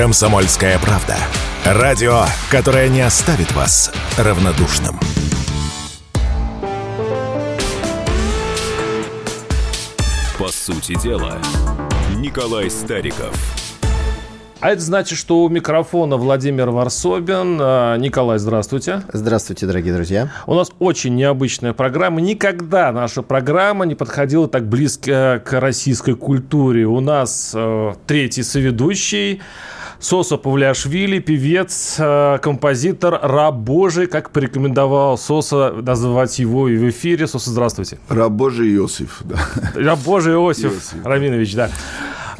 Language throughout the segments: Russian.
«Комсомольская правда». Радио, которое не оставит вас равнодушным. По сути дела, Николай Стариков. А это значит, что у микрофона Владимир Варсобин. А, Николай, здравствуйте. Здравствуйте, дорогие друзья. У нас очень необычная программа. Никогда наша программа не подходила так близко к российской культуре. У нас э, третий соведущий Соса Павлиашвили, певец, э, композитор, раб Божий, как порекомендовал Соса называть его и в эфире. Соса, здравствуйте. Раб Божий Иосиф, да. Раб Божий Иосиф, Иосиф Раминович, да.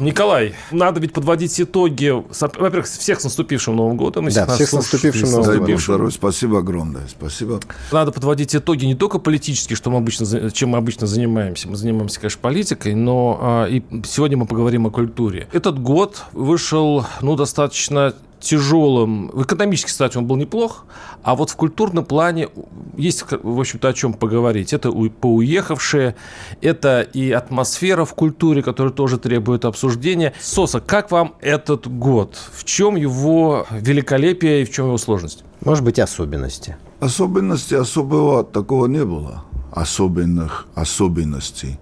Николай, надо ведь подводить итоги. Во-первых, всех с наступившим Новым годом. Да, всех с наступившим Новым годом. Здоровья, спасибо огромное. Спасибо. Надо подводить итоги не только политические, что мы обычно, чем мы обычно занимаемся. Мы занимаемся, конечно, политикой, но а, и сегодня мы поговорим о культуре. Этот год вышел, ну, достаточно тяжелым. В экономической, кстати, он был неплох, а вот в культурном плане есть, в общем-то, о чем поговорить. Это поуехавшие, это и атмосфера в культуре, которая тоже требует обсуждения. Соса, как вам этот год? В чем его великолепие и в чем его сложность? Может быть, особенности? Особенности особого такого не было. Особенных особенностей.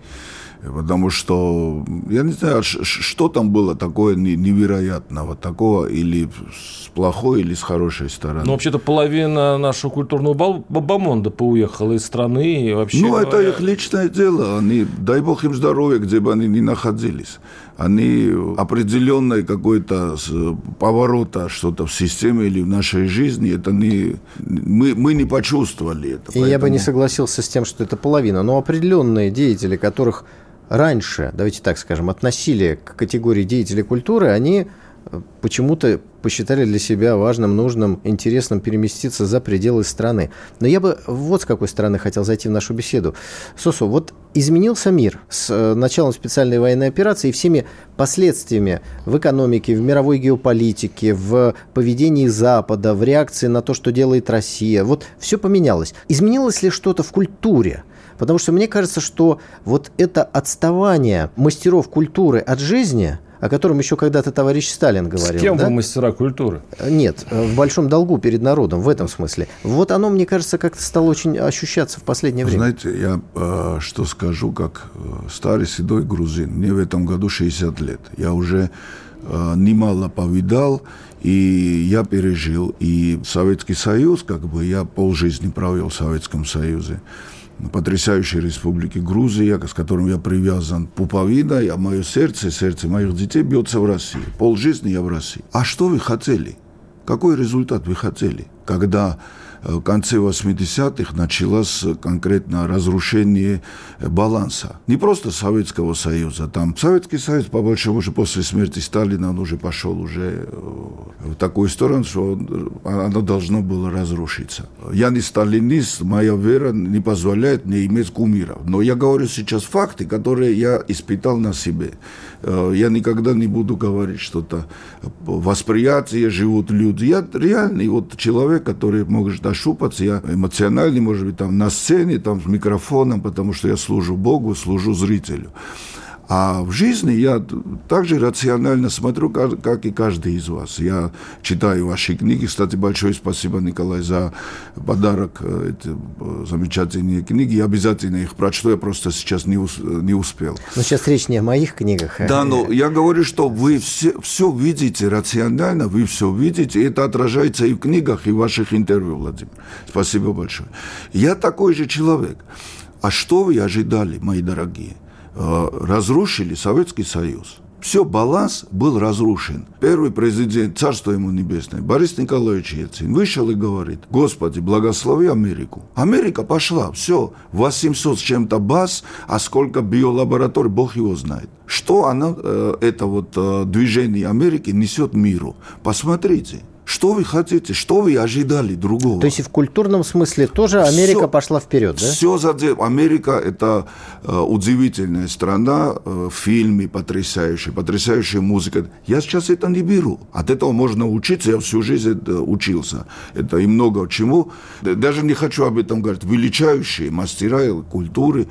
Потому что, я не знаю, что там было такое невероятного, такого или с плохой, или с хорошей стороны. Ну, вообще-то половина нашего культурного бабамонда поуехала из страны и вообще... Ну, это их личное дело. Они, дай бог им здоровья, где бы они ни находились. Они определенной какой-то поворота что-то в системе или в нашей жизни, это не, мы, мы не почувствовали это. И поэтому... я бы не согласился с тем, что это половина, но определенные деятели, которых раньше, давайте так скажем, относили к категории деятелей культуры, они э, почему-то посчитали для себя важным, нужным, интересным переместиться за пределы страны. Но я бы вот с какой стороны хотел зайти в нашу беседу. Сосу, вот изменился мир с э, началом специальной военной операции и всеми последствиями в экономике, в мировой геополитике, в поведении Запада, в реакции на то, что делает Россия. Вот все поменялось. Изменилось ли что-то в культуре? Потому что мне кажется, что вот это отставание мастеров культуры от жизни, о котором еще когда-то товарищ Сталин говорил. С кем да? вы мастера культуры? Нет, в большом долгу перед народом, в этом смысле. Вот оно, мне кажется, как-то стало очень ощущаться в последнее время. Знаете, я э, что скажу, как э, старый седой грузин. Мне в этом году 60 лет. Я уже э, немало повидал, и я пережил. И Советский Союз, как бы, я полжизни провел в Советском Союзе потрясающей республики Грузия, с которым я привязан пуповиной, а мое сердце, сердце моих детей бьется в России. Пол жизни я в России. А что вы хотели? Какой результат вы хотели, когда в конце 80-х началось конкретно разрушение баланса. Не просто Советского Союза. Там Советский Союз, по большому же после смерти Сталина, он уже пошел уже э, в такую сторону, что оно должно было разрушиться. Я не сталинист, моя вера не позволяет мне иметь кумиров. Но я говорю сейчас факты, которые я испытал на себе. Э, я никогда не буду говорить что-то. Восприятие живут люди. Я реальный вот человек, который может ошибаться. Я эмоциональный, может быть, там на сцене, там с микрофоном, потому что я служу Богу, служу зрителю. А в жизни я также рационально смотрю, как, как и каждый из вас. Я читаю ваши книги. Кстати, большое спасибо, Николай, за подарок. Э, эти э, замечательные книги. Я обязательно их прочту. Я просто сейчас не, ус, не успел. Но сейчас речь не о моих книгах. А да, но я говорю, что вы все, все видите рационально, вы все видите. И это отражается и в книгах, и в ваших интервью, Владимир. Спасибо большое. Я такой же человек. А что вы ожидали, мои дорогие? Э, разрушили Советский Союз. Все, баланс был разрушен. Первый президент, царство ему небесное, Борис Николаевич Ельцин, вышел и говорит, Господи, благослови Америку. Америка пошла, все, 800 с чем-то баз, а сколько биолабораторий, Бог его знает. Что она, э, это вот э, движение Америки несет миру? Посмотрите. Что вы хотите? Что вы ожидали другого? То есть и в культурном смысле тоже Америка все, пошла вперед, да? Все задел. Америка – это э, удивительная страна, э, фильмы потрясающие, потрясающая музыка. Я сейчас это не беру. От этого можно учиться. Я всю жизнь это учился. Это и много чему. Даже не хочу об этом говорить. Величающие мастера культуры.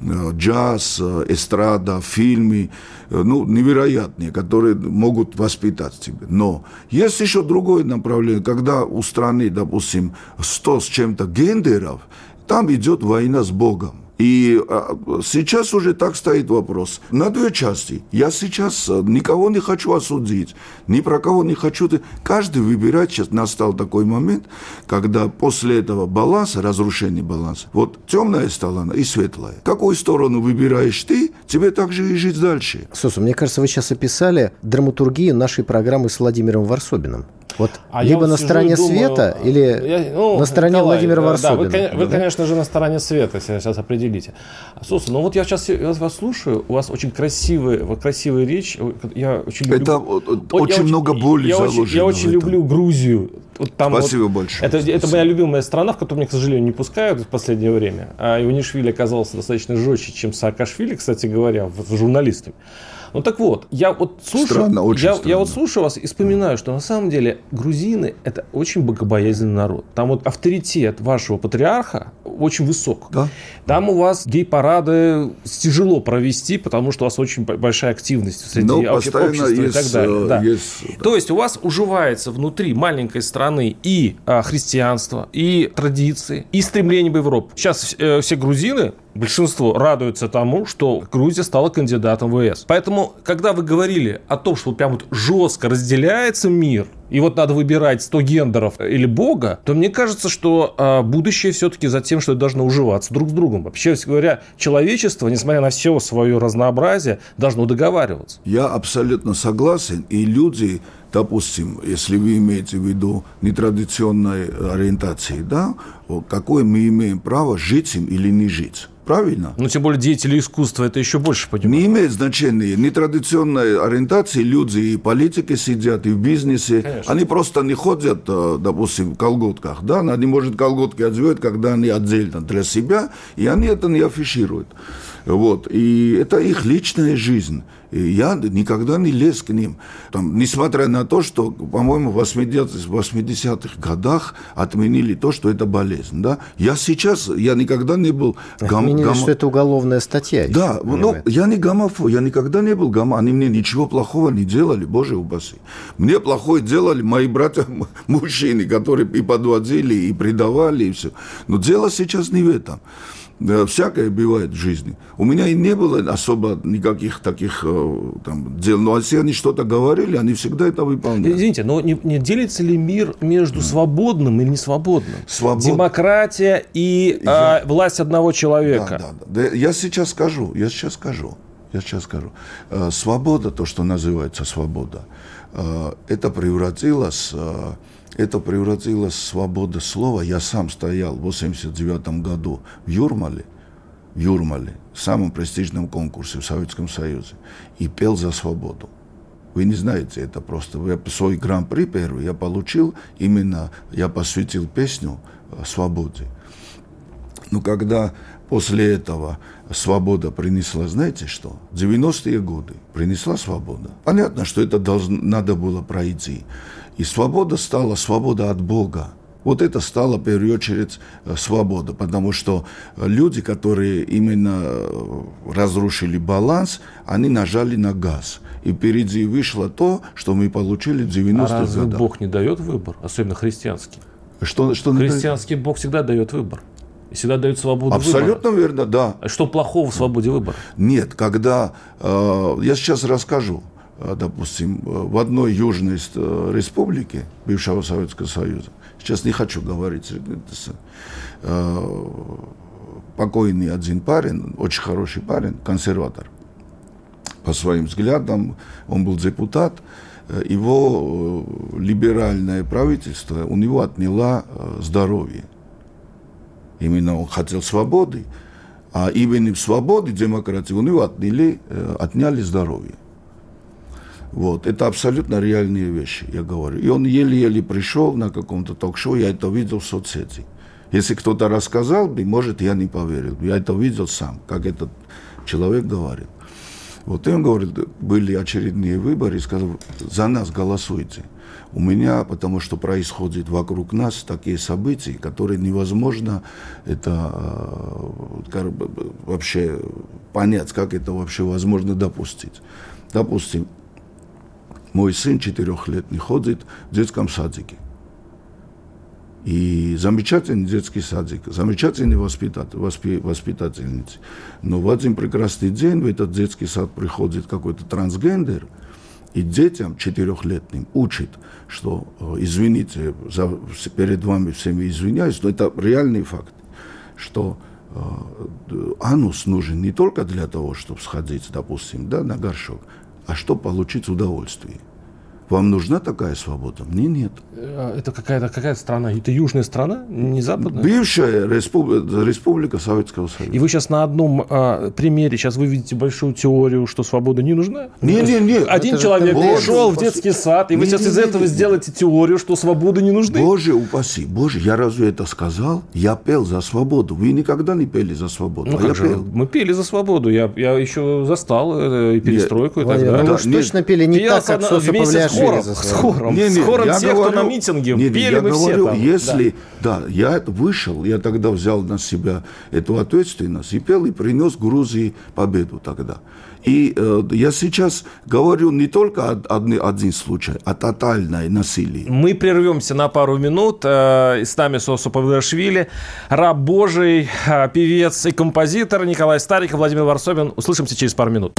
Э, джаз, э, эстрада, фильмы, э, ну, невероятные, которые могут воспитать тебя. Но есть еще другое направление, когда у страны, допустим, 100 с чем-то гендеров, там идет война с Богом. И а, сейчас уже так стоит вопрос. На две части. Я сейчас э, никого не хочу осудить, ни про кого не хочу. Каждый выбирает. Сейчас настал такой момент, когда после этого баланса, разрушения баланса, вот темная сторона и светлая. Какую сторону выбираешь ты, тебе также и жить дальше. Сосу, мне кажется, вы сейчас описали драматургию нашей программы с Владимиром Варсобиным. Вот А либо я вот на стороне думаю, света или я- ну, на стороне Николай, Владимира да, Варсобина. Да, вы, кон- вы, Да? конечно же, на стороне света, если сейчас определите. Слушай, ну вот я сейчас вас, вас слушаю, у вас очень красивая, вот красивая речь. Я очень люблю... Это вот, Вот я очень много боли я заложено Очень, я очень люблю Грузию. Вот там Спасибо вот- большое. Это, это Спасибо. моя любимая страна, в которую меня, к сожалению, не пускают в последнее время. А Иванишвили оказался достаточно жестче, чем Саакашвили, кстати говоря, в журналистами. Ну так вот, я вот слушаю, Странно, очень я, я вот слушаю вас и вспоминаю, что на самом деле грузины это очень богобоязненный народ. Там вот авторитет вашего патриарха очень высок. Да. Там у вас гей-парады тяжело провести, потому что у вас очень большая активность среди Но обще- постоянно общества и есть, так далее. э, Да. есть, да. То есть у вас уживается внутри маленькой страны и а, христианство, и традиции, и стремление в Европу. Сейчас э, все грузины, большинство радуются тому, что Грузия стала кандидатом в ЕС. Поэтому, когда вы говорили о том, что прям вот жестко разделяется мир, и вот надо выбирать 100 гендеров или Бога, то мне кажется, что а, будущее все-таки за тем, что должно уживаться друг с другом. Вообще говоря, человечество, несмотря на все свое разнообразие, должно договариваться. Я абсолютно согласен. И люди, допустим, если вы имеете в виду нетрадиционной ориентации, да, какое мы имеем право жить им или не жить. Правильно? Ну, тем более деятели искусства это еще больше понимают. Не имеет значения. Нетрадиционной ориентации люди и политики сидят, и в бизнесе. Конечно. Они просто не ходят, э, допустим, в колготках. Да? Они, может, колготки одевают, когда они отдельно для себя, и они это не афишируют. Вот. И это их личная жизнь. И я никогда не лез к ним. Там, несмотря на то, что, по-моему, в 80 в 80-х годах отменили то, что это болезнь. Да? Я сейчас, я никогда не был... гам- Отменили, гам- что это уголовная статья. еще, да, ну, понимаете? я не гомофоб, я никогда не был гомофоб. Они мне ничего плохого не делали, боже упаси. Мне плохое делали мои братья м- мужчины, которые и подводили, и предавали, и все. Но дело сейчас не в этом. Да, всякое бывает в жизни. У меня и не было особо никаких таких э, там, дел. Но если они что-то говорили, они всегда это выполняли. Извините, но не, не делится ли мир между свободным или несвободным? Свобод- Демократия и Я- а, власть одного человека. Да, да, да. Да, Я сейчас скажу, я сейчас скажу, я сейчас скажу. Э, Свобода, то, что называется свобода, э, это превратилось, э, это превратилось в свобода слова. Я сам стоял в 89 году в Юрмале, в Юрмале, самом престижном конкурсе в Советском Союзе, и пел за свободу. Вы не знаете, это просто. Я свой гран-при первый я получил, именно я посвятил песню свободе. Но когда после этого свобода принесла, знаете что? 90-е годы принесла свобода. Понятно, что это должно, надо было пройти. И свобода стала свобода от Бога. Вот это стало, в первую очередь, э, свобода, потому что э, люди, которые именно э, разрушили баланс, они нажали на газ. И впереди вышло то, что мы получили в А 90-х разве годах. Бог не дает выбор, особенно христианский? Что, что Христианский Бог всегда дает выбор. И всегда дает свободу выбора. Абсолютно верно, да. А Что плохого в свободе выбора? Нет, когда... э, я сейчас расскажу. Э, Допустим, э, в одной южной ст- республике бывшего Советского Союза, сейчас не хочу говорить, э, покойный один парень, очень хороший парень, консерватор, по своим взглядам, он был депутат, э, его э, либеральное правительство у него отняло э, здоровье. Именно он хотел свободы, а именно в свободе, демократии у него отняли, э, отняли здоровье. Вот. Это абсолютно реальные вещи, я говорю. И он еле-еле пришел на каком-то ток-шоу, я это видел в соцсети. Если кто-то рассказал бы, может, я не поверил. Я это видел сам, как этот человек говорит. Вот и он говорит, были очередные выборы, и сказал, за нас голосуйте. У меня, потому что происходит вокруг нас такие события, которые невозможно это э, вообще понять, как это вообще возможно допустить. Допустим, мой сын четырехлетний ходит в детском садике. И замечательный детский садик, замечательный воспитатель, воспи, воспитательницы. Но в один прекрасный день в этот детский сад приходит какой-то трансгендер, и детям четырехлетним учит, что, э, извините, за, перед вами всеми извиняюсь, но это реальный факт, что э, анус нужен не только для того, чтобы сходить, допустим, да, на горшок, а чтобы получить удовольствие. Вам нужна такая свобода? Мне нет. А, это какая-то какая страна? Это южная страна, не западная? Бывшая республика, республика Советского Союза. И вы сейчас на одном а, примере, сейчас вы видите большую теорию, что свобода не нужна? Не, не, не. Один это человек пришел в детский сад, и вы не, сейчас не, из не, этого не, сделаете теорию, что свободы не нужны? Боже упаси, боже, я разве это сказал? Я пел за свободу. Вы никогда не пели за свободу, ну, а я же? пел. Мы пели за свободу. Я, я еще застал э, и перестройку нет. и так далее. Ну, да, точно пели не так, как Соса хором, с хором, не, не, с хором тех, говорю, кто на митинге. Не, Пели я мы говорю, все там. если, да. да, я вышел, я тогда взял на себя эту ответственность и пел, и принес Грузии победу тогда. И э, я сейчас говорю не только один, один случай, а тотальное насилие. Мы прервемся на пару минут. Э, с нами Сосу Павлашвили, раб Божий, э, певец и композитор Николай Стариков, Владимир Варсобин. Услышимся через пару минут.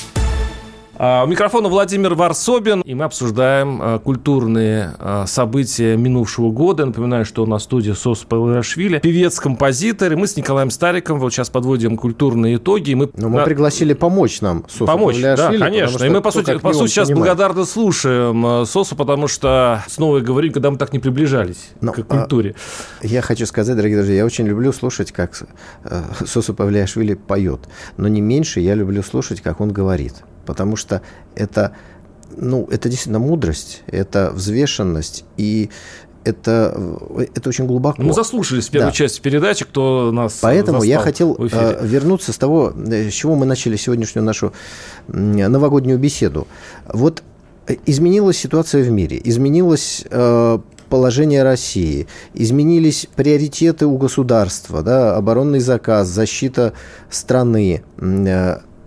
А, у микрофона Владимир Варсобин, и мы обсуждаем а, культурные а, события минувшего года. Напоминаю, что у нас в студии Сос Павлашвили, певец-композитор, и мы с Николаем Стариком вот сейчас подводим культурные итоги. мы, Но мы пригласили помочь нам Сосу Помочь, да, конечно. И мы, по сути, по сути сейчас понимает. благодарно слушаем Сосу, потому что снова говорим, когда мы так не приближались Но, к культуре. А, я хочу сказать, дорогие друзья, я очень люблю слушать, как э, Сосу Павлиашвили поет. Но не меньше я люблю слушать, как он говорит потому что это, ну, это действительно мудрость, это взвешенность, и это, это очень глубоко. Мы заслушались в первой да. части передачи, кто нас Поэтому я хотел э, вернуться с того, э, с чего мы начали сегодняшнюю нашу новогоднюю беседу. Вот э, изменилась ситуация в мире, изменилось положение России, изменились приоритеты у государства, да, оборонный заказ, защита страны,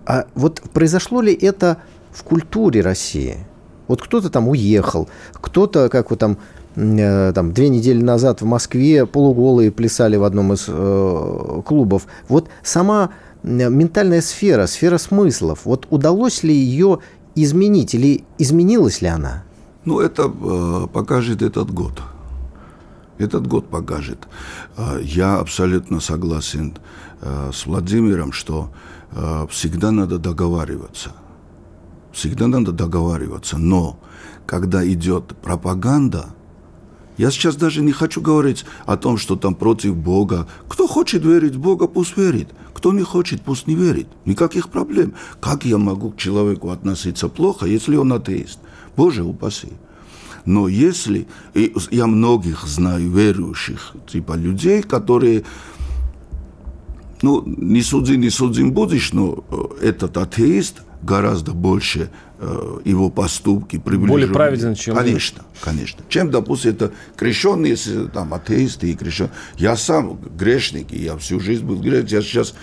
а вот произошло ли это в культуре России? Вот кто-то там уехал, кто-то, как вот там, э, там две недели назад в Москве полуголые плясали в одном из э, клубов. Вот сама ментальная сфера, сфера смыслов, вот удалось ли ее изменить или изменилась ли она? Ну, это э, покажет этот год. Этот год покажет. Э, я абсолютно согласен э, с Владимиром, что всегда надо договариваться. Всегда надо договариваться. Но когда идет пропаганда, я сейчас даже не хочу говорить о том, что там против Бога. Кто хочет верить в Бога, пусть верит. Кто не хочет, пусть не верит. Никаких проблем. Как я могу к человеку относиться плохо, если он атеист? Боже упаси. Но если, и я многих знаю верующих, типа людей, которые ну, не суди, не судим будешь, но э, этот атеист гораздо больше э, его поступки приближены. Более праведен, чем Конечно, конечно. Чем, допустим, это крещенные, там атеисты и крещенные. Я сам грешник, и я всю жизнь был грешник. Я сейчас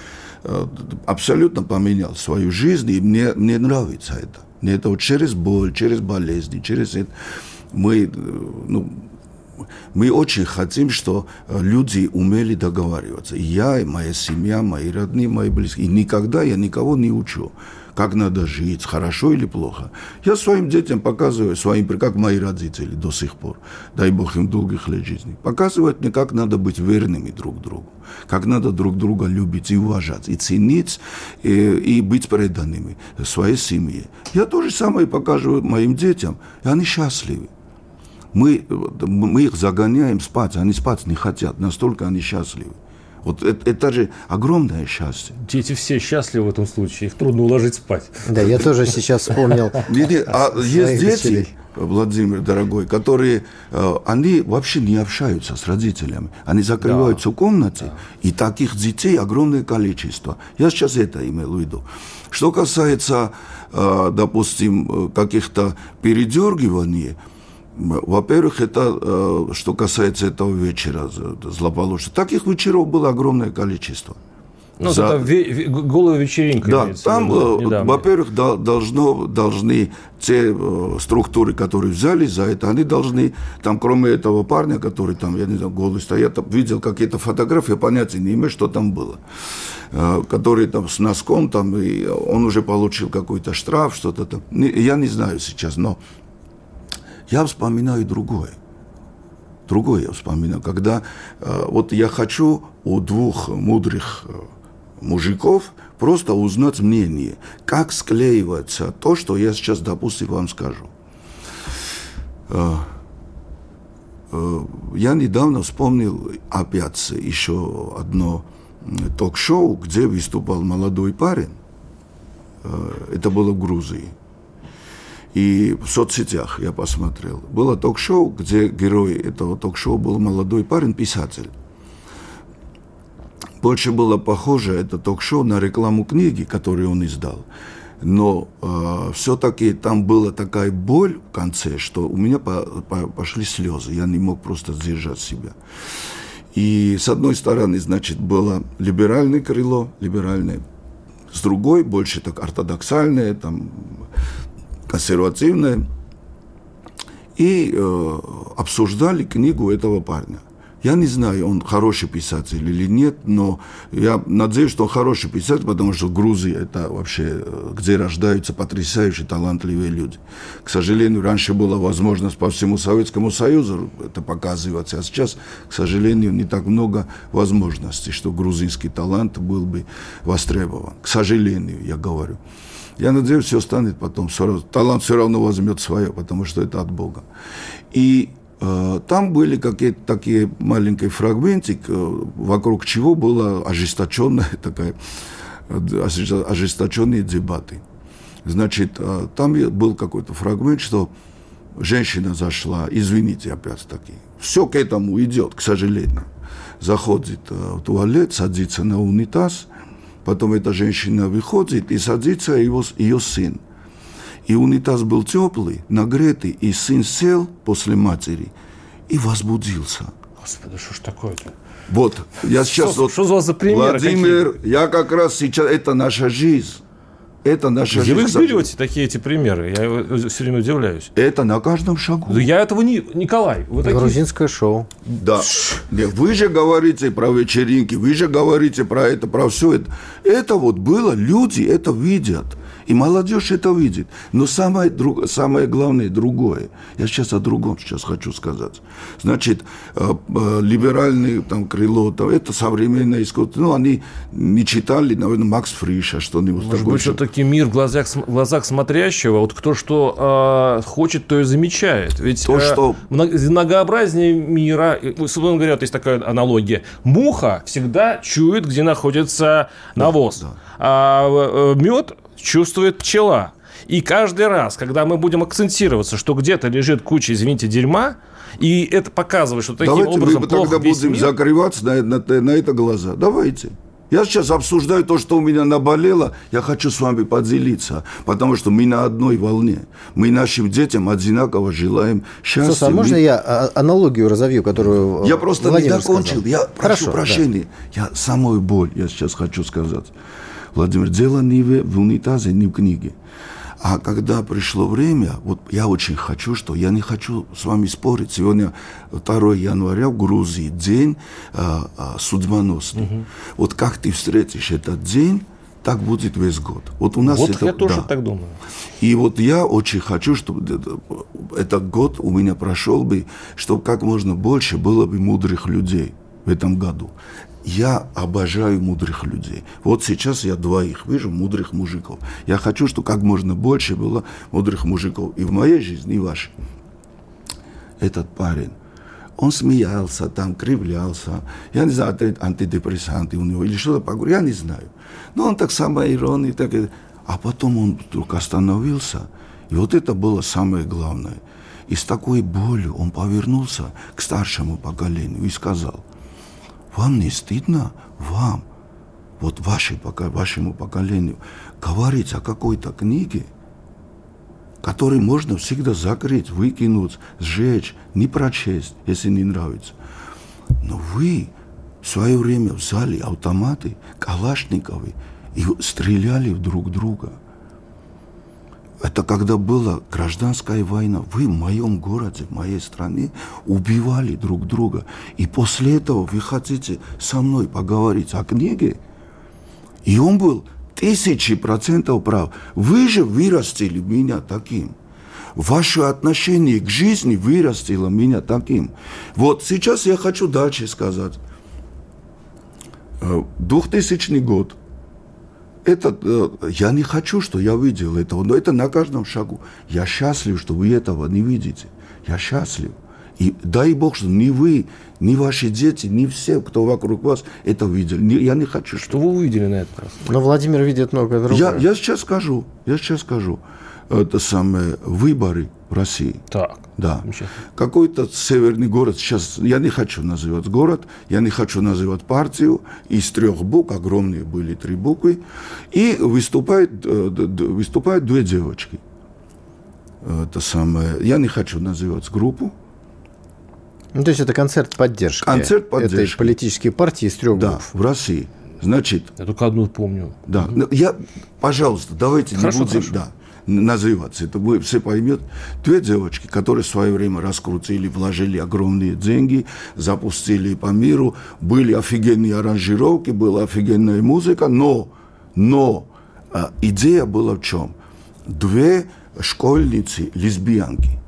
э, абсолютно поменял свою жизнь, и мне, мне нравится это. Мне это вот через боль, через болезни, через это. Мы, ну, мы очень хотим, что э, люди умели договариваться. Я, и моя семья, мои родные, мои близкие. И никогда я никого не учу как надо жить, хорошо или плохо. Я своим детям показываю, своим, как мои родители до сих пор, дай Бог им долгих лет жизни, показывают мне, как надо быть верными друг другу, как надо друг друга любить и уважать, и ценить, и, и быть преданными своей семье. Я то же самое покажу моим детям, и они счастливы мы, мы их загоняем спать, они спать не хотят, настолько они счастливы. Вот это, это же огромное счастье. Дети все счастливы в этом случае, их трудно уложить спать. Да, я тоже сейчас вспомнил. А есть дети. Владимир, дорогой, которые, э, они вообще не общаются с родителями. Они закрываются в комнате, и таких детей огромное количество. Я сейчас это имел в виду. Что касается, э, допустим, э, каких-то передергиваний, во-первых, это э, что касается этого вечера злополучия. Таких вечеров было огромное количество. Ну, За- это ве- голая вечеринка. Да, там, э, во-первых, должно, должны те э, структуры, которые взялись за это, они должны, там, кроме этого парня, который там, я не знаю, голый стоят, видел какие-то фотографии, понятия не имею, что там было, который там с носком, там, и он уже получил какой-то штраф, что-то там. Я не знаю сейчас, но я вспоминаю другое. Другое я вспоминаю, когда э, вот я хочу у двух мудрых э, мужиков просто узнать мнение, как склеивается то, что я сейчас, допустим, вам скажу. Э, э, Я недавно вспомнил опять еще одно ток-шоу, где выступал молодой парень. Это было в Грузии. И в соцсетях я посмотрел. Было ток-шоу, где герой этого ток-шоу был молодой парень, писатель. Больше было похоже это ток-шоу на рекламу книги, которую он издал. Но э, все-таки там была такая боль в конце, что у меня по- по- пошли слезы. Я не мог просто сдержать себя. И с одной стороны, значит, было либеральное крыло, либеральное. С другой, больше так ортодоксальное, там, консервативное. И э, обсуждали книгу этого парня. Я не знаю, он хороший писатель или нет, но я надеюсь, что он хороший писатель, потому что Грузия – это вообще, э, где рождаются потрясающие, талантливые люди. К сожалению, раньше была возможность по всему Советскому Союзу это показывать, а сейчас, к сожалению, не так много возможностей, что грузинский талант был бы востребован. К сожалению, я говорю. Я надеюсь, все станет потом. Талант все равно возьмет свое, потому что это от Бога. И э, там были какие-то такие маленькие фрагментик, э, вокруг чего было ожесточенная такая, э, ожест- ожесточенные дебаты. Значит, э, там был какой-то фрагмент, что женщина зашла, извините опять-таки, все к этому идет, к сожалению. Заходит в туалет, садится на унитаз, потом эта женщина выходит и садится его, ее сын. И унитаз был теплый, нагретый, и сын сел после матери и возбудился. Господи, что ж такое-то? Вот, я сейчас... Что- вот, что за примеры Владимир, я как раз сейчас... Это наша жизнь. Это наша Где жизнь. вы их берете, такие эти примеры? Я все время удивляюсь. Это на каждом шагу. Да Я этого не... Николай, вы такие... Грузинское шоу. Да. Вы же говорите про вечеринки, вы же говорите про это, про все это. Это вот было, люди это видят. И молодежь это видит. Но самое, друг- самое главное другое. Я сейчас о другом сейчас хочу сказать. Значит, э, э, либеральное там, крыло, там, это современное искусство. Ну, они не читали, наверное, Макс Фриша, что-нибудь Может такое. быть, все-таки мир в глазах, в глазах смотрящего, вот кто что э, хочет, то и замечает. Ведь То, э, что- мно- многообразнее мира, э, условно говоря, вот есть такая аналогия, муха всегда чует, где находится навоз, а мед чувствует пчела. И каждый раз, когда мы будем акцентироваться, что где-то лежит куча, извините, дерьма, и это показывает, что таким Давайте образом мы плохо тогда весь будем мир. закрываться на, на- на это глаза. Давайте. Я сейчас обсуждаю то, что у меня наболело. Я хочу с вами поделиться, потому что мы на одной волне. Мы нашим детям одинаково желаем счастья. Слушай, а можно Мы- я а, аналогию разовью, которую э, Я просто Владимир не закончил. сказал? Я прошу Хорошо, да. прощения. Я самую боль, я сейчас хочу сказать. Владимир, дело не в, унитазе, не в книге. А когда пришло время, вот я очень хочу, что я не хочу с вами спорить. Сегодня 2 января в Грузии день а, а, судьбоносный. Вот как ты встретишь этот день, так будет весь год. Вот у нас Вот это я тоже да. так думаю. И вот я очень хочу, чтобы этот год у меня прошел бы, чтобы как можно больше было бы мудрых людей в этом году. Я обожаю мудрых людей. Вот сейчас я двоих вижу, мудрых мужиков. Я хочу, чтобы как можно больше было мудрых мужиков и в моей жизни, и в вашей. Этот парень, Он смеялся, там кривлялся. Я не знаю, антидепрессанты у него или что-то погорел, я не знаю. Но он так самоирония, так А потом он вдруг остановился, и вот это было самое главное. И с такой болью он повернулся к старшему поколению и сказал, вам не стыдно, вам, вот вашей, вашему поколению, говорить о какой-то книге, который можно всегда закрыть, выкинуть, сжечь, не прочесть, если не нравится. Но вы в свое время взяли автоматы, калашниковы и стреляли друг друга. Это когда была гражданская война. Вы в моем городе, в моей стране убивали друг друга. И после этого вы хотите со мной поговорить о книге? И он был тысячи процентов прав. Вы же вырастили меня таким. Ваше отношение к жизни вырастило меня таким. Вот сейчас я хочу дальше сказать. 2000 э, год. Это, э, я не хочу, что я видел этого, но это на каждом шагу. Я счастлив, что вы этого не видите. Я счастлив. И дай Бог, что ни вы, ни ваши дети, ни все, кто вокруг вас, это видели. Я не хочу. Что вы увидели на этот раз? Но Владимир видит много другого. Я, я сейчас скажу. Я сейчас скажу. Это самые выборы в России. Так. Да. Какой-то северный город, сейчас я не хочу называть город, я не хочу называть партию, из трех букв, огромные были три буквы, и выступают, э, выступают две девочки. Это самое, я не хочу называть группу, ну, то есть это концерт поддержки. Концерт поддержки. Это политические партии из трех да, в России. Значит... Я только одну помню. Да. Угу. Я, пожалуйста, давайте хорошо, не будем... Хорошо. Да, называться. Это вы все поймет. Две девочки, которые в свое время раскрутили, вложили огромные деньги, запустили по миру, были офигенные аранжировки, была офигенная музыка, но, но а, идея была в чем? Две школьницы, лесбиянки,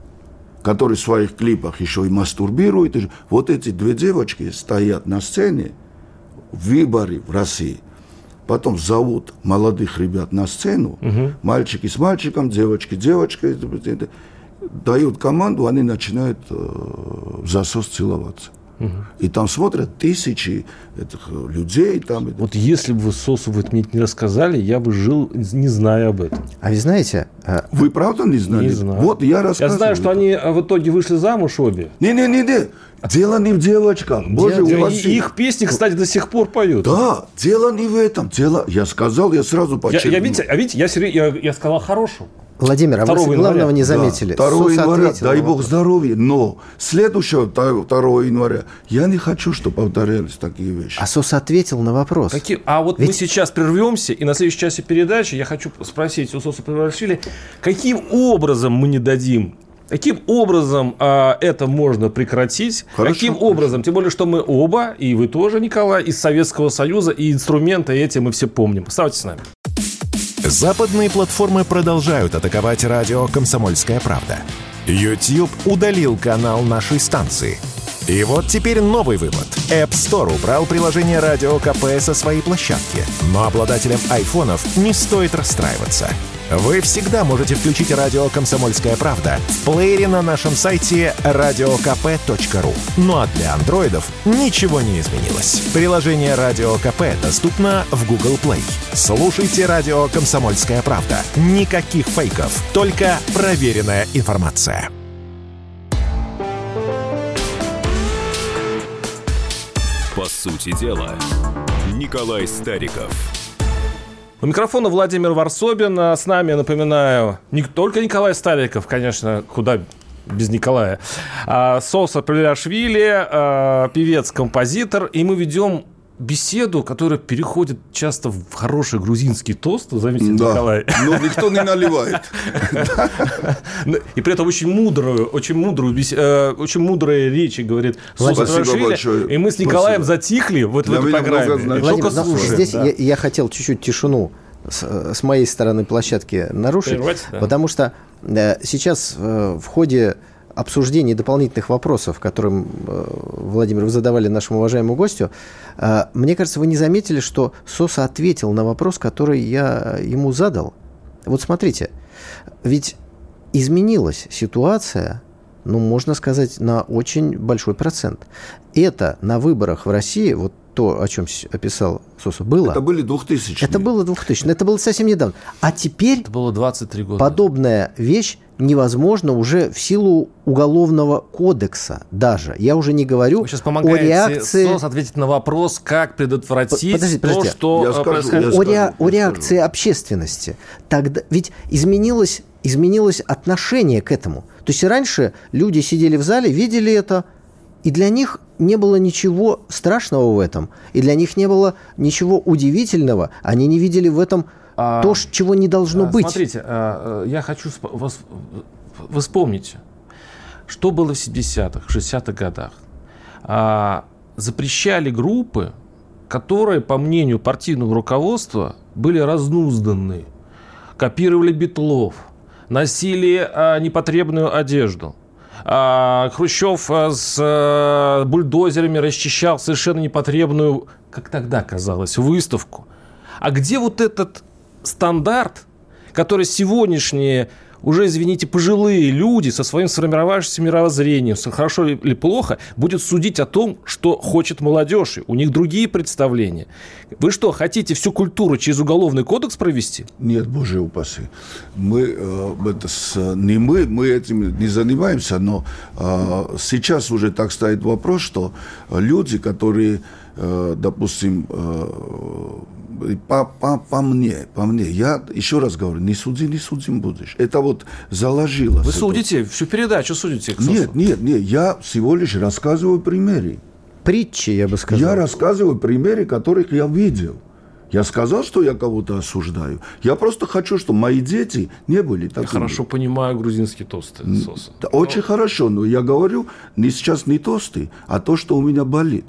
которые в своих клипах еще и мастурбируют. Вот эти две девочки стоят на сцене в выборе в России. Потом зовут молодых ребят на сцену, угу. мальчики с мальчиком, девочки девочкой, дают команду, они начинают э, в засос целоваться. И там смотрят тысячи этих людей. Там. Вот если бы вы Сосу мне не рассказали, я бы жил, не зная об этом. А вы знаете... А... Вы правда не знали? Не знаю. Вот я рассказываю. Я знаю, что они а, в итоге вышли замуж обе. Не-не-не, дело не в девочках. Боже дело, Их песни, кстати, до сих пор поют. Да, дело не в этом. Дело, я сказал, я сразу подчеркнул. Я, я, видите, а видите, я, я, я сказал хорошую. Владимир, а вы главного не заметили. Да, 2 января, дай бог здоровья, но следующего 2 января я не хочу, чтобы повторялись такие вещи. А СОС ответил на вопрос. Какие? А вот Ведь... мы сейчас прервемся, и на следующей части передачи я хочу спросить у СОСа Превращили, каким образом мы не дадим Каким образом а, это можно прекратить? Хорошо, Каким хорошо. образом? Тем более, что мы оба, и вы тоже, Николай, из Советского Союза, и инструменты эти мы все помним. Оставайтесь с нами. Западные платформы продолжают атаковать радио «Комсомольская правда». YouTube удалил канал нашей станции. И вот теперь новый вывод. App Store убрал приложение «Радио КП» со своей площадки. Но обладателям айфонов не стоит расстраиваться – вы всегда можете включить радио «Комсомольская правда» в плеере на нашем сайте radiokp.ru. Ну а для андроидов ничего не изменилось. Приложение «Радио КП» доступно в Google Play. Слушайте радио «Комсомольская правда». Никаких фейков, только проверенная информация. По сути дела, Николай Стариков – у микрофона Владимир Варсобин. А с нами, напоминаю, не только Николай Сталиков, конечно, куда без Николая, а Соса Павлиашвили, а, певец-композитор. И мы ведем беседу, которая переходит часто в хороший грузинский тост, заметьте, да. Николай. Но никто не наливает. И при этом очень мудрую, очень мудрую, э, очень мудрые речи говорит Спасибо. И мы с Николаем затихли в этой программе. Только слушаем. Здесь я хотел чуть-чуть тишину с моей стороны площадки нарушить, потому что э, сейчас э, в ходе обсуждении дополнительных вопросов, которым, э, Владимир, вы задавали нашему уважаемому гостю, э, мне кажется, вы не заметили, что Соса ответил на вопрос, который я ему задал. Вот смотрите, ведь изменилась ситуация ну, можно сказать, на очень большой процент. Это на выборах в России, вот то, о чем описал Сосу, было... Это были 2000 Это было 2000 Это было совсем недавно. А теперь... Это было 23 года. Подобная вещь невозможна уже в силу уголовного кодекса даже. Я уже не говорю Вы сейчас о реакции... СОС ответить на вопрос, как предотвратить Подождите, подождите. то, что Я э, скажу, происходит. я о, скажу, ре- я о реакции скажу. общественности. Тогда ведь изменилось, изменилось отношение к этому. То есть раньше люди сидели в зале, видели это, и для них не было ничего страшного в этом, и для них не было ничего удивительного. Они не видели в этом то, ш- чего не должно А, быть. Смотрите, а, э, я хочу... вас- Вы вспомните, что было в 70-х, 60-х годах. А, Запрещали группы, которые, по мнению партийного руководства, были разнузданы, копировали битлов, носили а, непотребную одежду. А, Хрущев а, с а, бульдозерами расчищал совершенно непотребную, как тогда казалось, выставку. А где вот этот стандарт, который сегодняшние уже, извините, пожилые люди со своим сформировавшимся мировоззрением, хорошо или плохо, будет судить о том, что хочет молодежь. У них другие представления. Вы что, хотите всю культуру через уголовный кодекс провести? Нет, боже упаси. Мы, э, это не мы, мы этим не занимаемся, но э, сейчас уже так стоит вопрос, что люди, которые, допустим, э, по, по, по мне, по мне, я еще раз говорю, не суди, не судим будешь. Это вот заложилось. Вы это. судите, всю передачу судите. Нет, нет, нет, я всего лишь рассказываю примеры. Притчи, я бы сказал. Я рассказываю примеры, которых я видел. Я сказал, что я кого-то осуждаю. Я просто хочу, чтобы мои дети не были такими. Я хорошо понимаю грузинский тост. Соса. Очень хорошо, но я говорю не сейчас не тосты, а то, что у меня болит.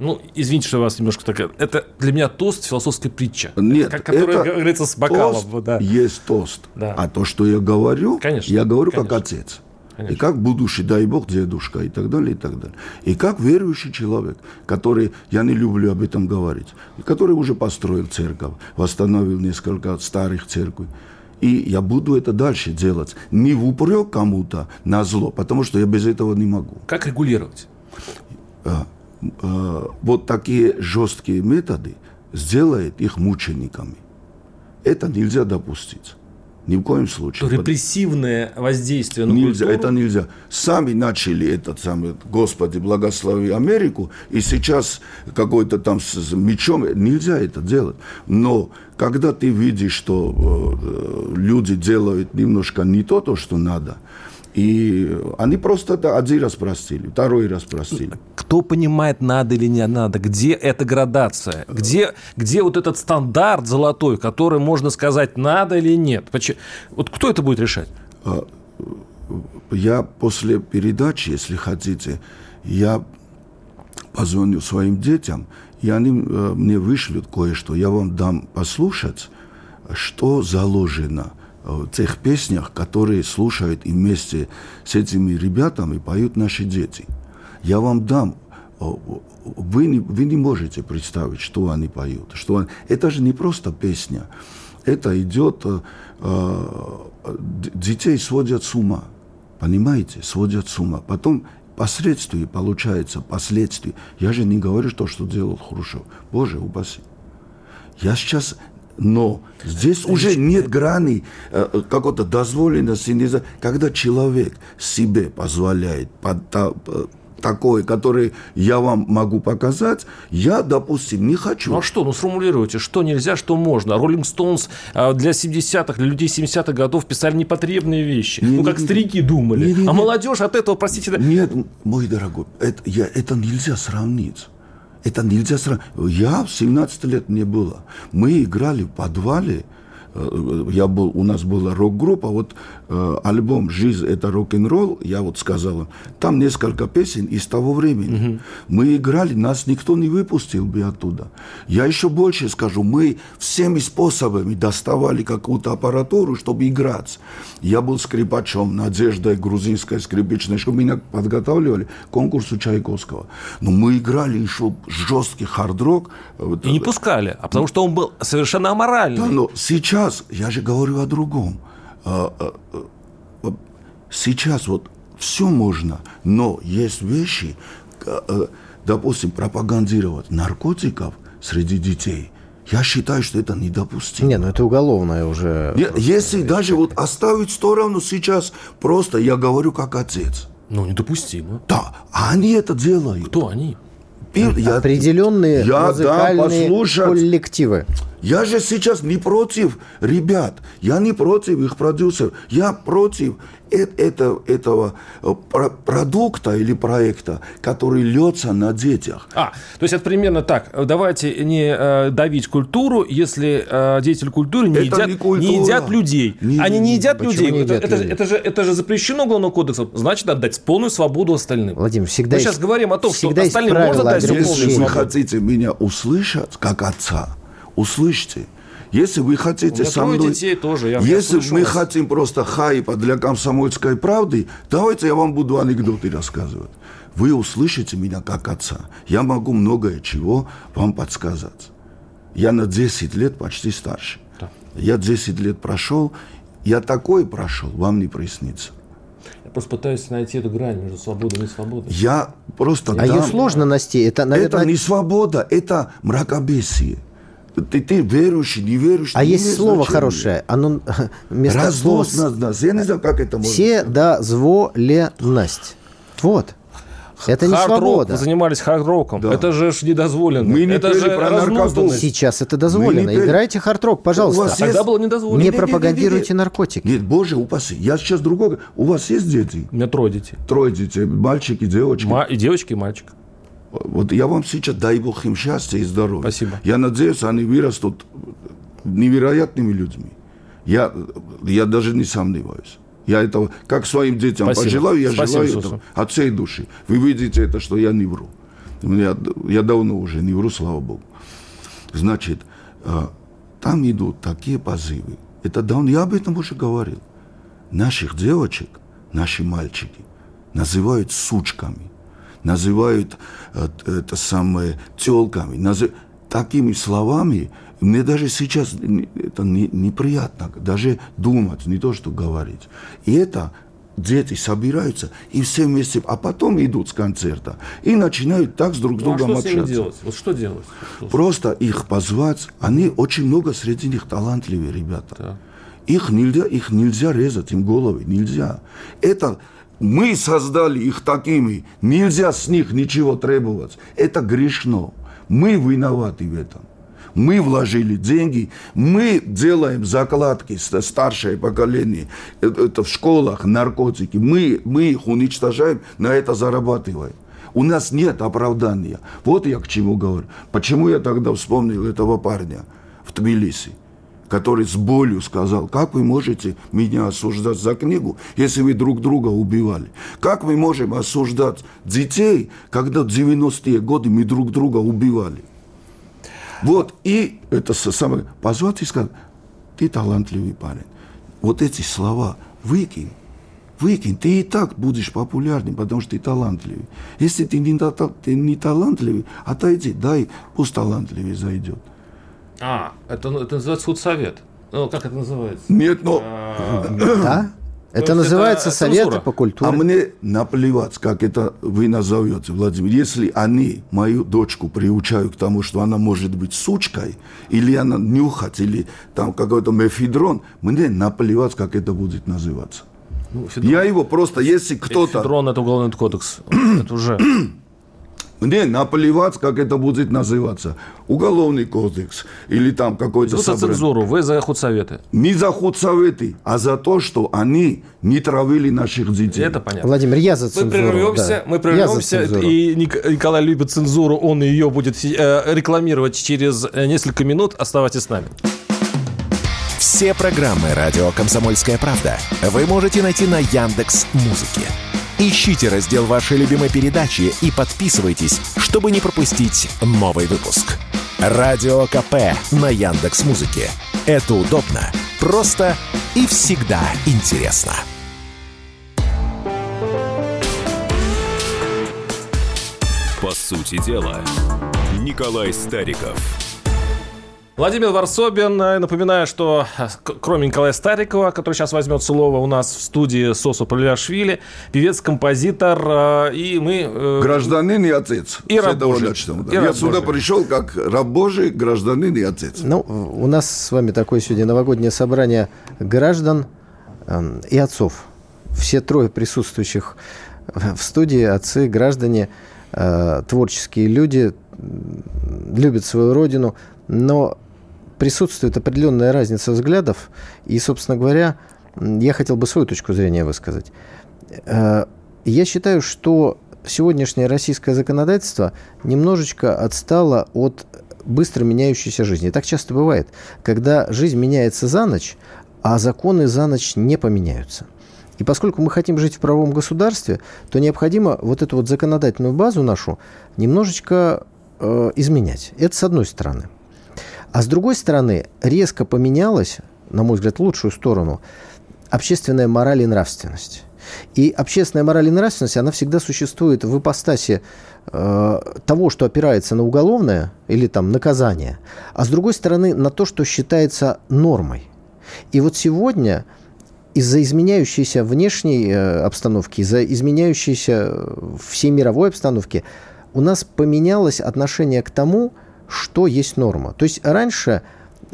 Ну, извините, что вас немножко так... Это для меня тост философская притча. Нет, Как- которая, это как говорится, с бокалом. тост да. есть тост. Да. А то, что я говорю, Конечно, я говорю как конечно. отец. Конечно. И как будущий, дай бог, дедушка и так далее, и так далее. И как верующий человек, который, я не люблю об этом говорить, и который уже построил церковь, восстановил несколько старых церквей. И я буду это дальше делать. Не в упрек кому-то на зло, потому что я без этого не могу. Как регулировать? Э, вот такие жесткие методы сделает их мучениками. Это нельзя допустить. Ни в коем случае. То репрессивное воздействие на Нельзя, культуру. это нельзя. Сами начали этот самый, Господи, благослови Америку, и сейчас какой-то там с, с мечом, нельзя это делать. Но когда ты видишь, что э, люди делают немножко не то, то, что надо, и они просто да, один раз простили, второй раз простили. Кто понимает, надо или не надо? Где эта градация? Где, где вот этот стандарт золотой, который можно сказать, надо или нет? Вот кто это будет решать? Я после передачи, если хотите, я позвоню своим детям, и они э, мне вышлют кое-что. Я вам дам послушать, что заложено тех песнях, которые слушают и вместе с этими ребятами поют наши дети. Я вам дам. О, Вы не, вы не можете представить, что они поют. Что они- Это же не просто песня. Это идет... э, э, детей сводят с ума. Понимаете? Сводят с ума. Потом последствия, получается, последствия. Я же не говорю то, что делал Хрущев. Боже упаси. Я сейчас... Но здесь уже нет грани э, какой-то дозволенности. Когда человек себе позволяет под, та- э, такое, которое я вам могу показать, я, допустим, не хочу. Ну а что? Ну сформулируйте, что нельзя, что можно. Роллинг Стоунс а, для 70-х, для людей 70-х годов писали непотребные вещи. Не, ну, не, как не. старики думали. Не, не, а не. молодежь от этого, простите... Нет, мой дорогой, это, я, это нельзя сравнить. Это нельзя сравнить. Я в 17 лет не было. Мы играли в подвале. Э, Я был, у нас была рок-группа, вот э, альбом «Жизнь – это рок-н-ролл», я вот сказал, там несколько песен из того времени. Мы играли, нас никто не выпустил бы оттуда. Я еще больше скажу, мы всеми способами доставали какую-то аппаратуру, чтобы играть. Я был скрипачом Надеждой грузинской скрипичной школы. Меня подготавливали к конкурсу Чайковского. Но мы играли еще жесткий хард-рок. И не пускали, а потому что он был совершенно аморальный. да, но сейчас, я же говорю о другом. А, а, а, Сейчас вот все можно, но есть вещи, э, допустим, пропагандировать наркотиков среди детей. Я считаю, что это недопустимо. Не, ну это уголовное уже. Не, если даже вот оставить в сторону сейчас, просто я говорю как отец. Ну, недопустимо. Да, а они это делают. Кто они? Я, Определенные я, музыкальные да, послушать. коллективы. Я же сейчас не против ребят, я не против их продюсеров, я против это, этого э, про- продукта или проекта, который льется на детях. А, то есть это примерно так. Давайте не э, давить культуру, если э, деятели культуры не, Это едят, не культура. не едят людей. Не- Они не едят людей. не это, едят это же- людей? это же, это же запрещено уголовным кодексом. Значит, отдать полную свободу остальным. Владимир, всегда Мы есть- сейчас говорим о том, что остальным можно дать всю полную Если вы свободу. хотите меня услышать, как отца, услышьте. Если вы хотите со мной... детей тоже, я- я Если слышу мы вас. хотим просто хайпа для комсомольской правды, давайте я вам буду анекдоты рассказывать. Вы услышите меня как отца. Я могу многое чего вам подсказать. Я на 10 лет почти старше. Я 10 лет прошел, я такой прошел, вам не приснится. Я просто пытаюсь найти эту грань между свободой и несвободой. Я просто А ее дам- сложно найти. Это, наверное, Это не свобода, это мракобесие. Ты, ты верующий, не верующий. А не есть слово значения. хорошее. Оно вместо слова Разнос нас, нас. Я не знаю, как это можно Все дозволенность. Вот. Это не свобода. Вы занимались хард-роком. Да. Это же ж недозволено. Мы не это же про наркоту. Сейчас это дозволено. Не Играйте хард-рок, пожалуйста. У вас Тогда есть- было недозволено. Не Не-не-не-не-не. пропагандируйте наркотики. Нет, боже упаси. Я сейчас другого. У вас есть дети? У меня трое детей. Трое детей, мальчики, девочки. Ма- И девочки, и мальчик. Вот я вам сейчас, дай Бог им счастья и здоровья. Спасибо. Я надеюсь, они вырастут невероятными людьми. Я, я даже не сомневаюсь. Я этого, как своим детям Спасибо. пожелаю, я Спасибо, желаю Иисусу. этого от всей души. Вы видите это, что я не вру. Я, я давно уже не вру, слава Богу. Значит, э, там идут такие позывы. Это давно, я об этом уже говорил. Наших девочек, наши мальчики называют сучками, называют э, это самое телками, назы- такими словами. Мне даже сейчас это не- неприятно, даже думать, не то что говорить. И это дети собираются и все вместе, а потом идут с концерта и начинают так с друг с Ну, а другом что с ними общаться. делать? Вот что делать? Что- Просто их позвать, они очень много среди них талантливые ребята. Их нельзя, их нельзя резать, им головы нельзя. Это мы создали их такими, нельзя с них ничего требовать. Это грешно. Мы виноваты в этом. Мы вложили деньги, мы делаем закладки, ст- старшее поколение, это, это в школах, наркотики, мы, мы их уничтожаем, на это зарабатываем. У нас нет оправдания. Вот я к чему говорю. Почему я тогда вспомнил этого парня в Тбилиси, который с болью сказал, как вы можете меня осуждать за книгу, если вы друг друга убивали? Как мы можем осуждать детей, когда в 90-е годы мы друг друга убивали? Вот, и это самое... Позвать и сказать, ты талантливый парень. Вот эти слова выкинь. Выкинь, ты и так будешь популярным, потому что ты талантливый. Если ты не, ты не талантливый, отойди, дай, пусть талантливый зайдет. А, это, это называется худсовет. Ну, как это называется? Нет, но... Да? Это называется это советы цензура. по А культуре. мне наплевать, как это вы назовете, Владимир. Если они мою дочку приучают к тому, что она может быть сучкой, или она нюхать, или там какой-то мефедрон, мне наплевать, как это будет называться. Ну, федрон- Я его просто, если кто-то... Федрон – это уголовный кодекс. Это уже... Мне наплевать, как это будет называться. Уголовный кодекс или там какой-то Вы за цензуру, вы за худсоветы. Не за худсоветы, а за то, что они не травили наших детей. Это понятно. Владимир, я за Мы цензуру. прервемся, да. мы прервемся, и Ник- Николай любит цензуру, он ее будет э, рекламировать через э, несколько минут. Оставайтесь с нами. Все программы радио Комсомольская правда вы можете найти на Яндекс Музыке. Ищите раздел вашей любимой передачи и подписывайтесь, чтобы не пропустить новый выпуск. Радио КП на Яндекс Музыке. Это удобно, просто и всегда интересно. По сути дела, Николай Стариков. Владимир Варсобин. Э, напоминаю, что э, кроме Николая Старикова, который сейчас возьмет слово, у нас в студии Сосу Павлиашвили, певец, композитор, и мы... Гражданин и отец. И раб Божий. И Я раб сюда Божий. пришел как раб Божий, гражданин и отец. Ну, у нас с вами такое сегодня новогоднее собрание граждан эм, и отцов. Все трое присутствующих в студии, отцы, граждане, э, творческие люди, любят свою родину, но присутствует определенная разница взглядов, и, собственно говоря, я хотел бы свою точку зрения высказать. Э, я считаю, что сегодняшнее российское законодательство немножечко отстало от быстро меняющейся жизни. так часто бывает, когда жизнь меняется за ночь, а законы за ночь не поменяются. И поскольку мы хотим жить в правовом государстве, то необходимо вот эту вот законодательную базу нашу немножечко э, изменять. Это с одной стороны. А с другой стороны, резко поменялась, на мой взгляд, в лучшую сторону, общественная мораль и нравственность. И общественная мораль и нравственность, она всегда существует в ипостасе э, того, что опирается на уголовное или там наказание, а с другой стороны на то, что считается нормой. И вот сегодня из-за изменяющейся внешней э, обстановки, из-за изменяющейся всей мировой обстановки, у нас поменялось отношение к тому, что есть норма. То есть раньше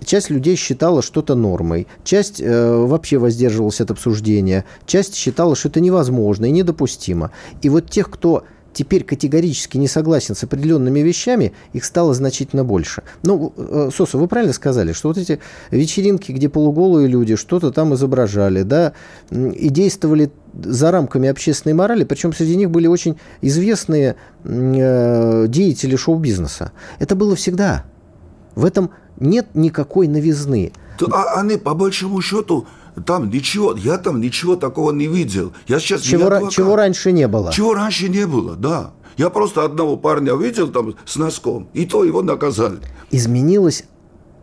часть людей считала что-то нормой, часть э, вообще воздерживалась от обсуждения, часть считала, что это невозможно и недопустимо. И вот тех, кто теперь категорически не согласен с определенными вещами, их стало значительно больше. Ну, э, Соса, вы правильно сказали, что вот эти вечеринки, где полуголые люди что-то там изображали, да, и действовали за рамками общественной морали, причем среди них были очень известные э, деятели шоу-бизнеса. Это было всегда. В этом нет никакой новизны. А они, по большому счету, там ничего, я там ничего такого не видел. Я сейчас чего, ра- чего раньше не было? Чего раньше не было, да. Я просто одного парня видел там с носком, и то его наказали. Изменилось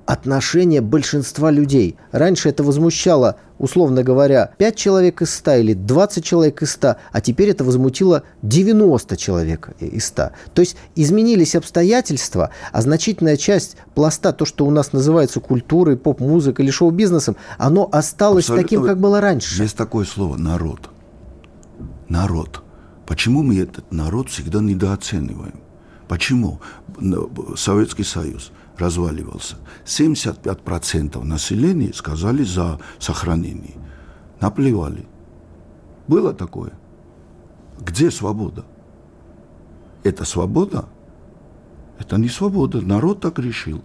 отношение большинства людей. Раньше это возмущало, условно говоря, 5 человек из 100 или 20 человек из 100, а теперь это возмутило 90 человек из 100. То есть изменились обстоятельства, а значительная часть пласта, то, что у нас называется культурой, поп-музыкой или шоу-бизнесом, оно осталось Абсолютно. таким, как было раньше. Есть такое слово «народ». Народ. Почему мы этот народ всегда недооцениваем? Почему Советский Союз – разваливался. 75% населения сказали за сохранение. Наплевали. Было такое. Где свобода? Это свобода? Это не свобода. Народ так решил.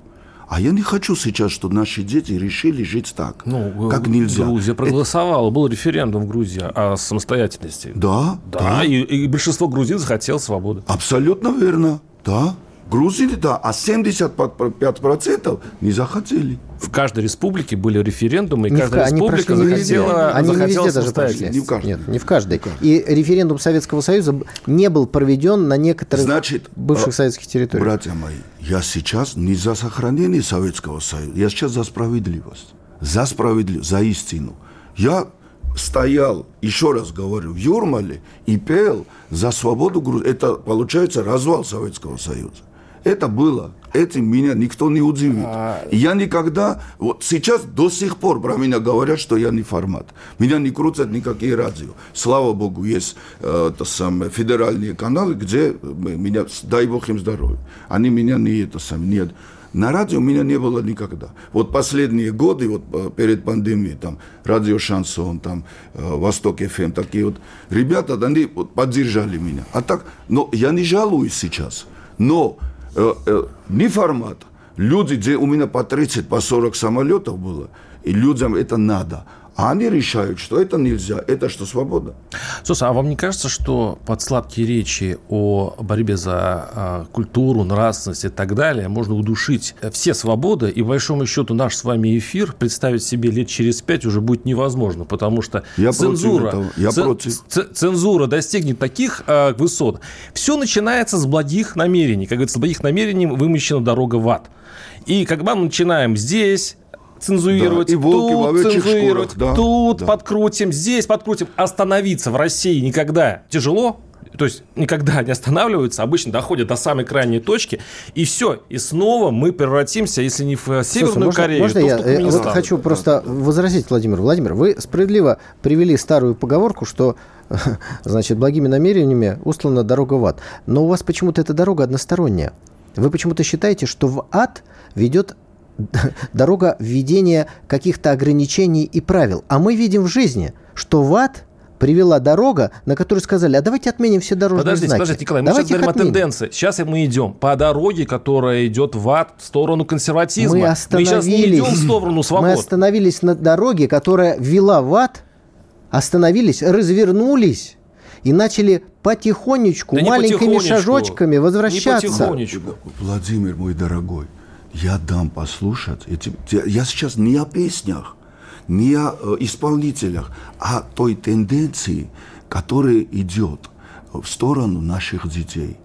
А я не хочу сейчас, чтобы наши дети решили жить так, ну, как нельзя. Грузия проголосовала, Это... был референдум в Грузии о самостоятельности. Да, да. да. И, и большинство грузин захотело свободы. Абсолютно верно, да. Грузины, да, а 75% не захотели. В каждой республике были референдумы, и не каждая в, республика они захотела, они не везде даже прошли. Не в каждой. Нет, не в каждой. И референдум Советского Союза не был проведен на некоторых Значит, бывших советских территориях. Братья мои, я сейчас не за сохранение Советского Союза, я сейчас за справедливость. За справедливость, за истину. Я стоял, еще раз говорю, в Юрмале и пел за свободу Грузии. Это, получается, развал Советского Союза. Это было. Этим меня никто не удивит. А... Я никогда... Вот сейчас до сих пор про меня говорят, что я не формат. Меня не крутят никакие радио. Слава богу, есть э, это самое, федеральные каналы, где меня, дай бог им здоровья. Они меня не это самое, нет. На радио меня не было никогда. Вот последние годы, вот э, перед пандемией, там, радио Шансон, там, э, Восток ФМ, такие вот ребята, они вот, поддержали меня. А так, но я не жалуюсь сейчас. Но э, э, не формат. Люди, где у меня по 30, по 40 самолетов было, и людям это надо. А они решают, что это нельзя, это что свобода. Сус, а вам не кажется, что под сладкие речи о борьбе за а, культуру, нравственность и так далее можно удушить все свободы, и, по большому счету, наш с вами эфир представить себе лет через пять уже будет невозможно, потому что Я цензура, Я ц- против. цензура достигнет таких а, высот. Все начинается с благих намерений. Как говорится, с благих намерений вымощена дорога в ад. И когда мы начинаем здесь цензурировать, да, и волки тут цензурировать, шкурах, да, тут да. подкрутим, здесь подкрутим. Остановиться в России никогда тяжело, то есть никогда не останавливаются, обычно доходят до самой крайней точки, и все, и снова мы превратимся, если не в Северную Слушай, можно, Корею, можно то я в э, Туркменистан. вот хочу просто возразить Владимир. Владимир, вы справедливо привели старую поговорку, что значит, благими намерениями услана дорога в ад. Но у вас почему-то эта дорога односторонняя. Вы почему-то считаете, что в ад ведет дорога введения каких-то ограничений и правил. А мы видим в жизни, что в ад привела дорога, на которой сказали, а давайте отменим все дорожные Подождите, знаки. подождите, Николай, мы давайте сейчас говорим о тенденции. Сейчас мы идем по дороге, которая идет в ад, в сторону консерватизма. Мы сейчас не остановились. идем в сторону Мы свободы. остановились на дороге, которая вела в ад, остановились, развернулись и начали потихонечку, Да не маленькими потихонечку. шажочками Не возвращаться. потихонечку. Владимир, мой дорогой, я дам послушать. эти- я сейчас не о песнях, не о э, исполнителях, а той тенденции, которая идет в сторону наших детей.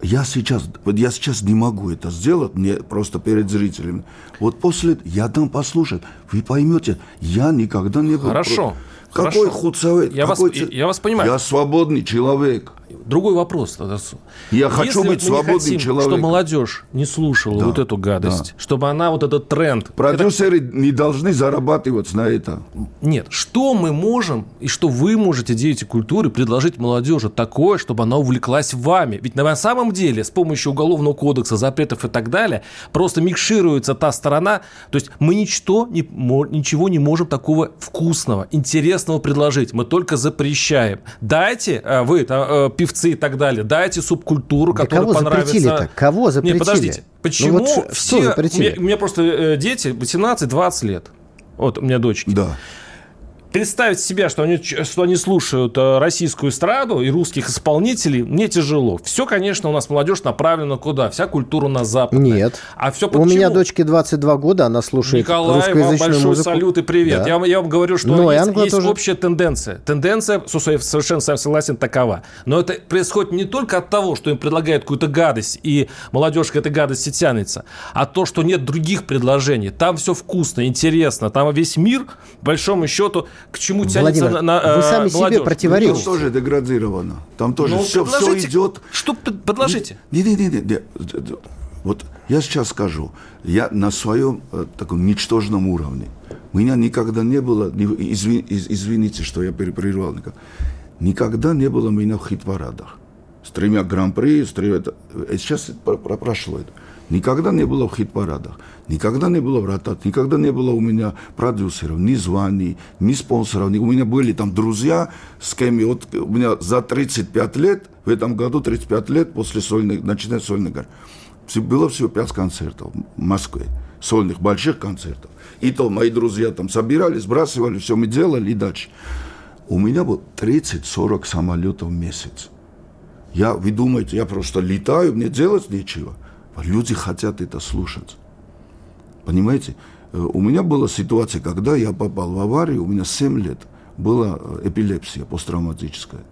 Я сейчас, вот я сейчас не могу это сделать, мне просто перед зрителями. Вот после, я дам послушать, вы поймете, я никогда не был... Хорошо, про- Какой худсовет? Я вас- какой ц- я вас понимаю. Я свободный человек. Другой вопрос. Я хочу Если быть мы не свободным хотим, человеком. чтобы молодежь не слушала Да, вот эту гадость, чтобы она вот этот тренд... Продюсеры не должны зарабатывать на это. Нет, что мы можем и что вы можете, дети культуры, предложить молодежи такое, чтобы она увлеклась вами? Ведь на самом деле с помощью уголовного кодекса, запретов и так далее просто микшируется та сторона. То есть мы ничто, не, ничего не можем такого вкусного, интересного предложить. Мы только запрещаем. Дайте, э, вы, там, э, певцы и так далее, дайте субкультуру, Да которая кого понравится... запретили-то? Кого запретили? Нет, подождите. Ну Почему вот ш- что все... запретили? У меня, у меня просто э, дети 18-20 лет. Вот у меня дочки Да. Представить себя, что они, что они слушают э, российскую эстраду и русских исполнителей, мне тяжело. Все, конечно, у нас молодежь направлена куда? Вся культура на запад. Нет. А все У меня дочке 22 года, она слушает Николай, вам русскоязычную большой музыку. салют и привет. Да. Я, вам- я вам говорю, что и есть, есть тоже. общая тенденция. Тенденция, совершенно с вами согласен, такова. Но это происходит не только от того, что им предлагают какую-то гадость, и молодежь к этой гадости тянется, а то, что нет других предложений. Там все вкусно, интересно. Там весь мир, по большому счету, к чему тянется Владимир, на, на, вы э, сами себе молодежь. Там противоречите. тоже деградировано. Там тоже Ну, все, все идет. Что подложите? Не, не, не, не, не. Вот я сейчас скажу, я на своем э, таком ничтожном уровне. У меня никогда не было, не- изви- из- извините, что я перепрервал, никак- никогда не было меня в хит-парадах. С тремя гран-при, с тремя... э, Сейчас прошло это. Никогда не было в хит-парадах, никогда не было в ротат, никогда не было у меня продюсеров, ни званий, ни спонсоров. У меня были там друзья, с кем... Вот у меня за 35 лет, в этом году 35 лет после сольной, начиная сольной гор, было всего 5 концертов в Москве, сольных, больших концертов. И то мои друзья там собирали, сбрасывали, все мы делали и дальше. У меня было 30-40 самолетов в месяц. Я, вы думаете, я просто летаю, мне делать нечего. Люди хотят это слушать. Понимаете? Э, У меня была ситуация, когда я попал в аварию, у меня 7 лет была э, эпилепсия посттравматическая.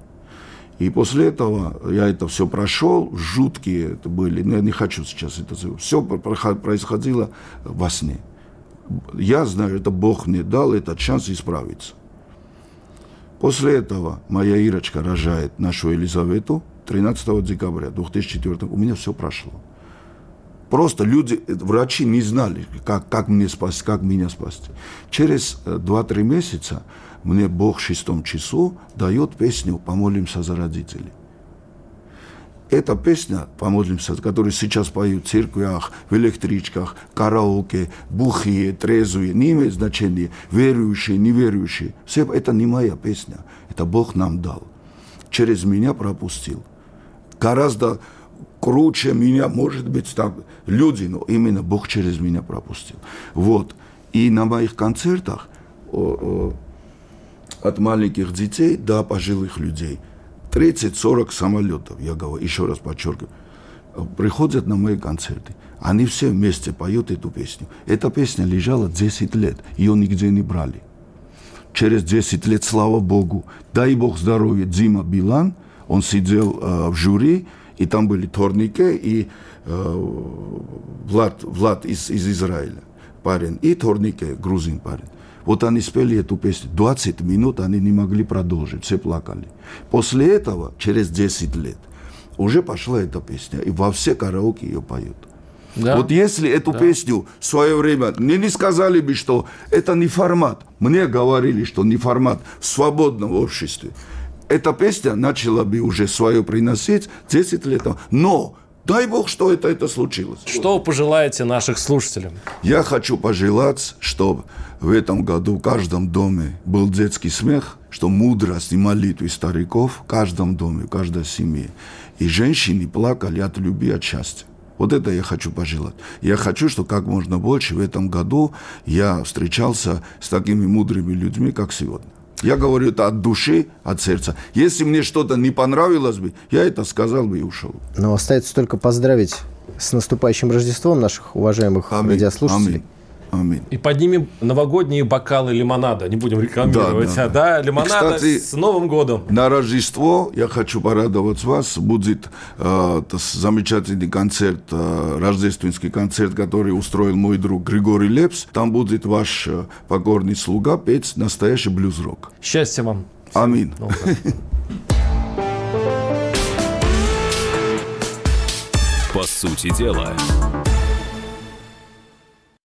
И после этого я это все прошел, жуткие это были, но я не хочу сейчас это все происходило во сне. Я знаю, это Бог мне дал этот шанс исправиться. После этого моя Ирочка рожает нашу Елизавету 13 декабря 2004 У меня все прошло. Просто люди, э, врачи не знали, как, как, мне спасти, как меня спасти. Через э, 2-3 месяца мне Бог в шестом часу дает песню «Помолимся за родителей». Эта песня «Помолимся», которую сейчас поют в церквях, в электричках, караоке, бухие, трезвые, не имеет значения, верующие, неверующие. Все это не моя песня, это Бог нам дал. Через меня пропустил. Гораздо круче меня, может быть, так, люди, но именно Бог через меня пропустил. Вот. И на моих концертах о, о, от маленьких детей до пожилых людей 30-40 самолетов, я говорю, еще раз подчеркиваю, приходят на мои концерты. Они все вместе поют эту песню. Эта песня лежала 10 лет, ее нигде не брали. Через 10 лет, слава Богу, дай Бог здоровья, Дима Билан, он сидел э, в жюри, и там были Торнике и э, Влад, Влад из, из Израиля, парень, и Торнике, грузин парень. Вот они спели эту песню. 20 минут они не могли продолжить, все плакали. После этого, через 10 лет, уже пошла эта песня, и во все караоке ее поют. Да. Вот если эту да. песню в свое время мне не сказали бы, что это не формат, мне говорили, что не формат в свободном обществе, эта песня начала бы уже свое приносить 10 лет. Но Дай бог, что это, это случилось. Что пожелаете наших слушателям? Я хочу пожелать, чтобы в этом году в каждом доме был детский смех, что мудрость и молитвы стариков в каждом доме, в каждой семье. И женщины плакали от любви, от счастья. Вот это я хочу пожелать. Я хочу, что как можно больше в этом году я встречался с такими мудрыми людьми, как сегодня. Я говорю это от души, от сердца. Если мне что-то не понравилось бы, я это сказал бы и ушел. Но остается только поздравить с наступающим Рождеством наших уважаемых Аминь. радиослушателей. Аминь. Аминь. И поднимем новогодние бокалы лимонада. Не будем рекламировать. Да, да, да. да лимонада кстати, с Новым годом. На Рождество я хочу порадовать вас. Будет э, замечательный концерт, э, рождественский концерт, который устроил мой друг Григорий Лепс. Там будет ваш э, покорный слуга петь настоящий блюз-рок. Счастья вам. Аминь. По сути дела.